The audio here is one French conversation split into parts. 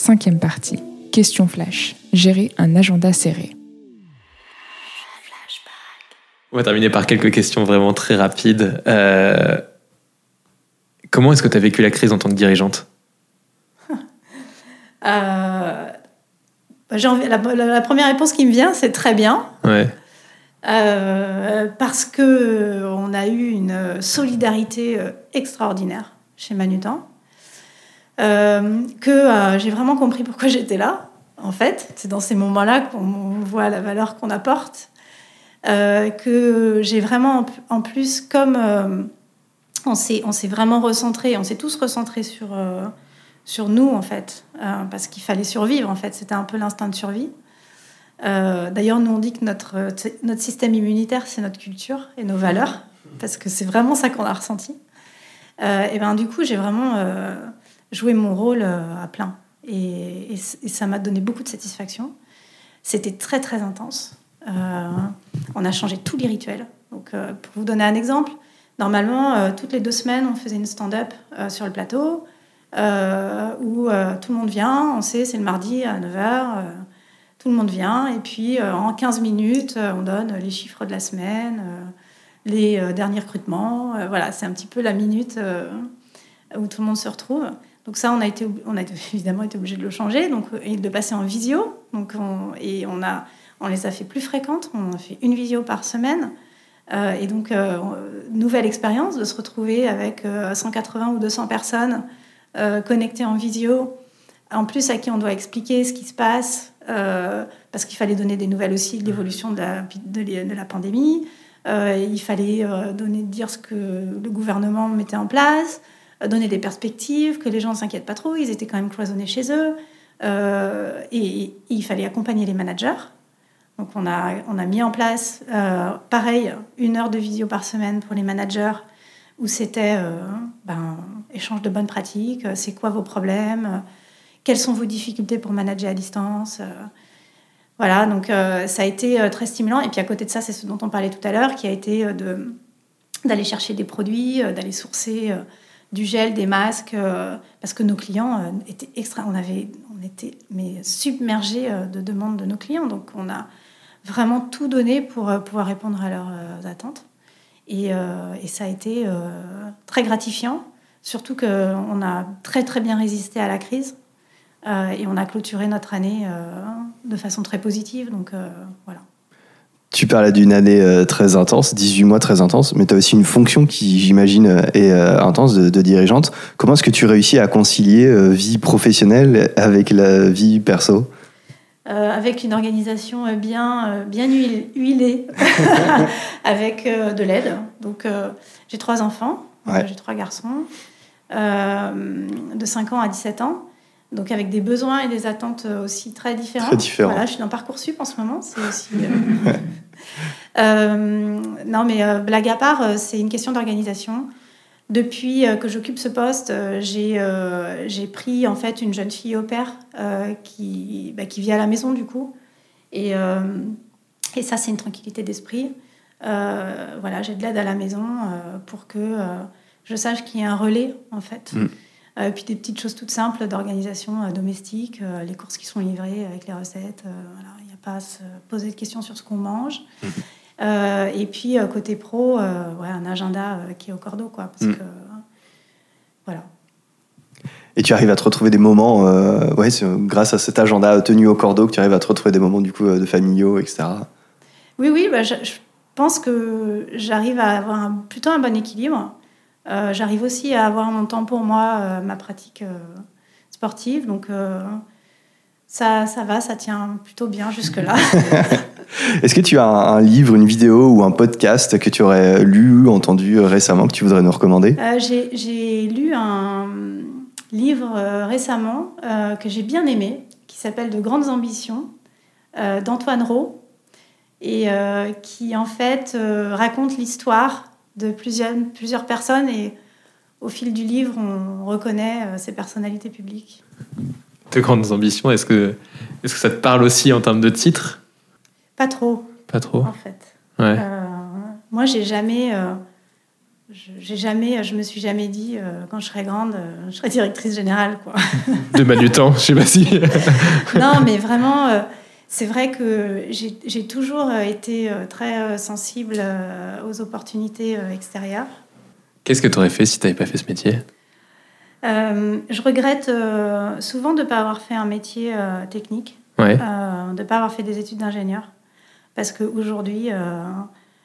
Cinquième partie. Question flash. Gérer un agenda serré. On va terminer par quelques questions vraiment très rapides. Euh, comment est-ce que tu as vécu la crise en tant que dirigeante? Euh, la, première réponse qui me vient, c'est très bien. Ouais. Euh, parce que on a eu une solidarité extraordinaire chez Manutan. Que j'ai vraiment compris pourquoi j'étais là. En fait, c'est dans ces moments-là qu'on voit la valeur qu'on apporte. Euh, que j'ai vraiment en plus, comme euh, on s'est vraiment recentré, on s'est tous recentrés sur, euh, sur nous en fait, parce qu'il fallait survivre en fait, c'était un peu l'instinct de survie. D'ailleurs, nous on dit que notre, notre système immunitaire c'est notre culture et nos valeurs, parce que c'est vraiment ça qu'on a ressenti. et ben du coup, j'ai vraiment joué mon rôle à plein, et, ça m'a donné beaucoup de satisfaction. C'était très très intense. Euh, on a changé tous les rituels. Donc, euh, pour vous donner un exemple, normalement, euh, toutes les deux semaines, on faisait une stand-up sur le plateau où tout le monde vient. On sait, c'est le mardi à 9h. tout le monde vient. Et puis, en 15 minutes, on donne les chiffres de la semaine, les derniers recrutements. voilà, c'est un petit peu la minute où tout le monde se retrouve. Donc ça, on a, été, on a évidemment été obligé de le changer donc, et de passer en visio. Donc et on a on les a fait plus fréquentes, on a fait une visio par semaine. Euh, et donc, euh, nouvelle expérience de se retrouver avec 180 euh, ou 200 personnes connectées en visio, en plus à qui on doit expliquer ce qui se passe, parce qu'il fallait donner des nouvelles aussi de l'évolution de la, de, la, pandémie. il fallait donner, dire ce que le gouvernement mettait en place, donner des perspectives, que les gens ne s'inquiètent pas trop, ils étaient quand même cloisonnés chez eux. et, il fallait accompagner les managers donc on a, on a mis en place, euh, pareil, une heure de visio par semaine pour les managers, où c'était euh, ben, échange de bonnes pratiques, euh, c'est quoi vos problèmes, quelles sont vos difficultés pour manager à distance. voilà, donc ça a été très stimulant. Et puis à côté de ça, c'est ce dont on parlait tout à l'heure, qui a été de, d'aller chercher des produits, d'aller sourcer du gel, des masques, parce que nos clients étaient extra, on avait, on était mais submergés de demandes de nos clients. Donc on a vraiment tout donné pour euh, pouvoir répondre à leurs euh, attentes. Et, euh, et, ça a été très gratifiant, surtout qu'on a très très bien résisté à la crise et on a clôturé notre année de façon très positive. Donc voilà. Tu parlais d'une année très intense, 18 mois très intense, mais tu as aussi une fonction qui, j'imagine, est intense de, de, dirigeante. Comment est-ce que tu réussis à concilier vie professionnelle avec la vie perso? Euh, avec une organisation euh, bien, euh, bien huilée, avec de l'aide. Donc, j'ai trois enfants, j'ai trois garçons, de 5 ans à 17 ans. Donc, avec des besoins et des attentes aussi très différents. Très différents. Voilà, je suis dans Parcoursup en ce moment. C'est aussi. non, mais blague à part, c'est une question d'organisation. Depuis euh, que j'occupe ce poste, euh, euh, j'ai pris en fait une jeune fille au père qui, bah, qui vit à la maison du coup. Et, et ça, c'est une tranquillité d'esprit. voilà, j'ai de l'aide à la maison pour que je sache qu'il y a un relais en fait. Mm. Et puis des petites choses toutes simples d'organisation domestique, les courses qui sont livrées avec les recettes. il n'y a pas à se poser de questions sur ce qu'on mange. Euh, et puis, euh, côté pro, euh, ouais, un agenda qui est au cordeau, quoi. Parce que, voilà. Et tu arrives à te retrouver des moments, ouais, grâce à cet agenda tenu au cordeau que tu arrives à te retrouver des moments du coup de familiaux, etc. Oui, oui, bah, je, pense que j'arrive à avoir plutôt un bon équilibre. J'arrive aussi à avoir mon temps pour moi, ma pratique sportive. Donc, ça, ça va, ça tient plutôt bien jusque-là. Est-ce que tu as un, livre, une vidéo ou un podcast que tu aurais lu, entendu récemment, que tu voudrais nous recommander? Euh, J'ai lu un livre euh, récemment euh, que j'ai bien aimé, qui s'appelle De grandes ambitions, d'Antoine Rowe, et qui en fait raconte l'histoire de plusieurs, plusieurs personnes, et au fil du livre, on reconnaît ces personnalités publiques de grandes ambitions. Est-ce que, est que ça te parle aussi en termes de titre Pas trop. Pas trop. En fait. Ouais. Euh, moi, j'ai jamais, euh, je, j'ai jamais, je me suis jamais dit, euh, quand je serai grande, euh, je serai directrice générale. Quoi. De Manutan, je sais pas si. non, mais vraiment, euh, c'est vrai que j'ai, toujours euh, été euh, très euh, sensible aux opportunités extérieures. Qu'est-ce que tu aurais fait si tu n'avais pas fait ce métier? Euh, je regrette souvent de ne pas avoir fait un métier technique, Ouais. euh, de ne pas avoir fait des études d'ingénieur, parce qu'aujourd'hui, euh,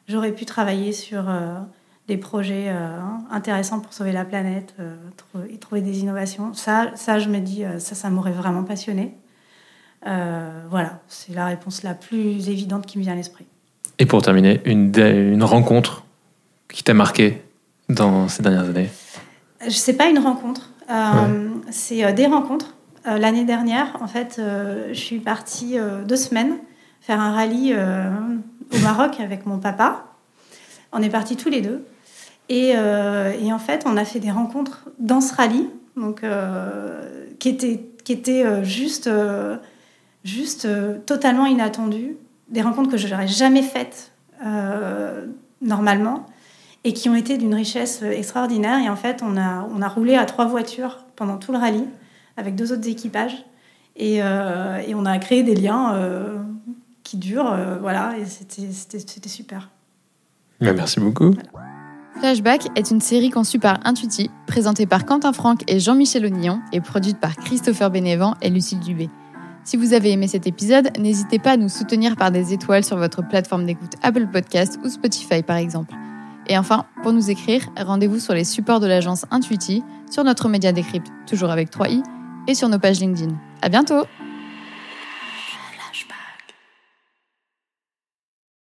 j'aurais pu travailler sur des projets euh, intéressants pour sauver la planète euh, et trouver des innovations. Ça, ça je me dis, euh, ça, ça m'aurait vraiment passionné. Euh, voilà, c'est la réponse la plus évidente qui me vient à l'esprit. Et pour terminer, une, une rencontre qui t'a marqué dans ces dernières années? Je sais pas une rencontre. Euh, C'est euh, des rencontres. L'année dernière, en fait, je suis partie deux semaines faire un rallye au Maroc avec mon papa. On est partis tous les deux. Et, et en fait, on a fait des rencontres dans ce rallye, donc, euh, qui étaient, qui juste, euh, juste euh, totalement inattendues. Des rencontres que je n'aurais jamais faites euh, normalement et qui ont été d'une richesse euh, extraordinaire. Et en fait, on a, on a roulé à trois voitures pendant tout le rallye avec deux autres équipages. Et, euh, et on a créé des liens euh, qui durent. euh, voilà, et c'était- c'était c'était super. Bah, Merci beaucoup. Flashback est une série conçue par Intuiti, présentée par Quentin Franck et Jean-Michel Onillon et produite par Christopher Bénévent et Lucille Dubé. Si vous avez aimé cet épisode, n'hésitez pas à nous soutenir par des étoiles sur votre plateforme d'écoute Apple Podcast ou Spotify par exemple. Et enfin, pour nous écrire, rendez-vous sur les supports de l'agence Intuiti, sur notre média décrypte, toujours avec 3i, et sur nos pages LinkedIn. À bientôt!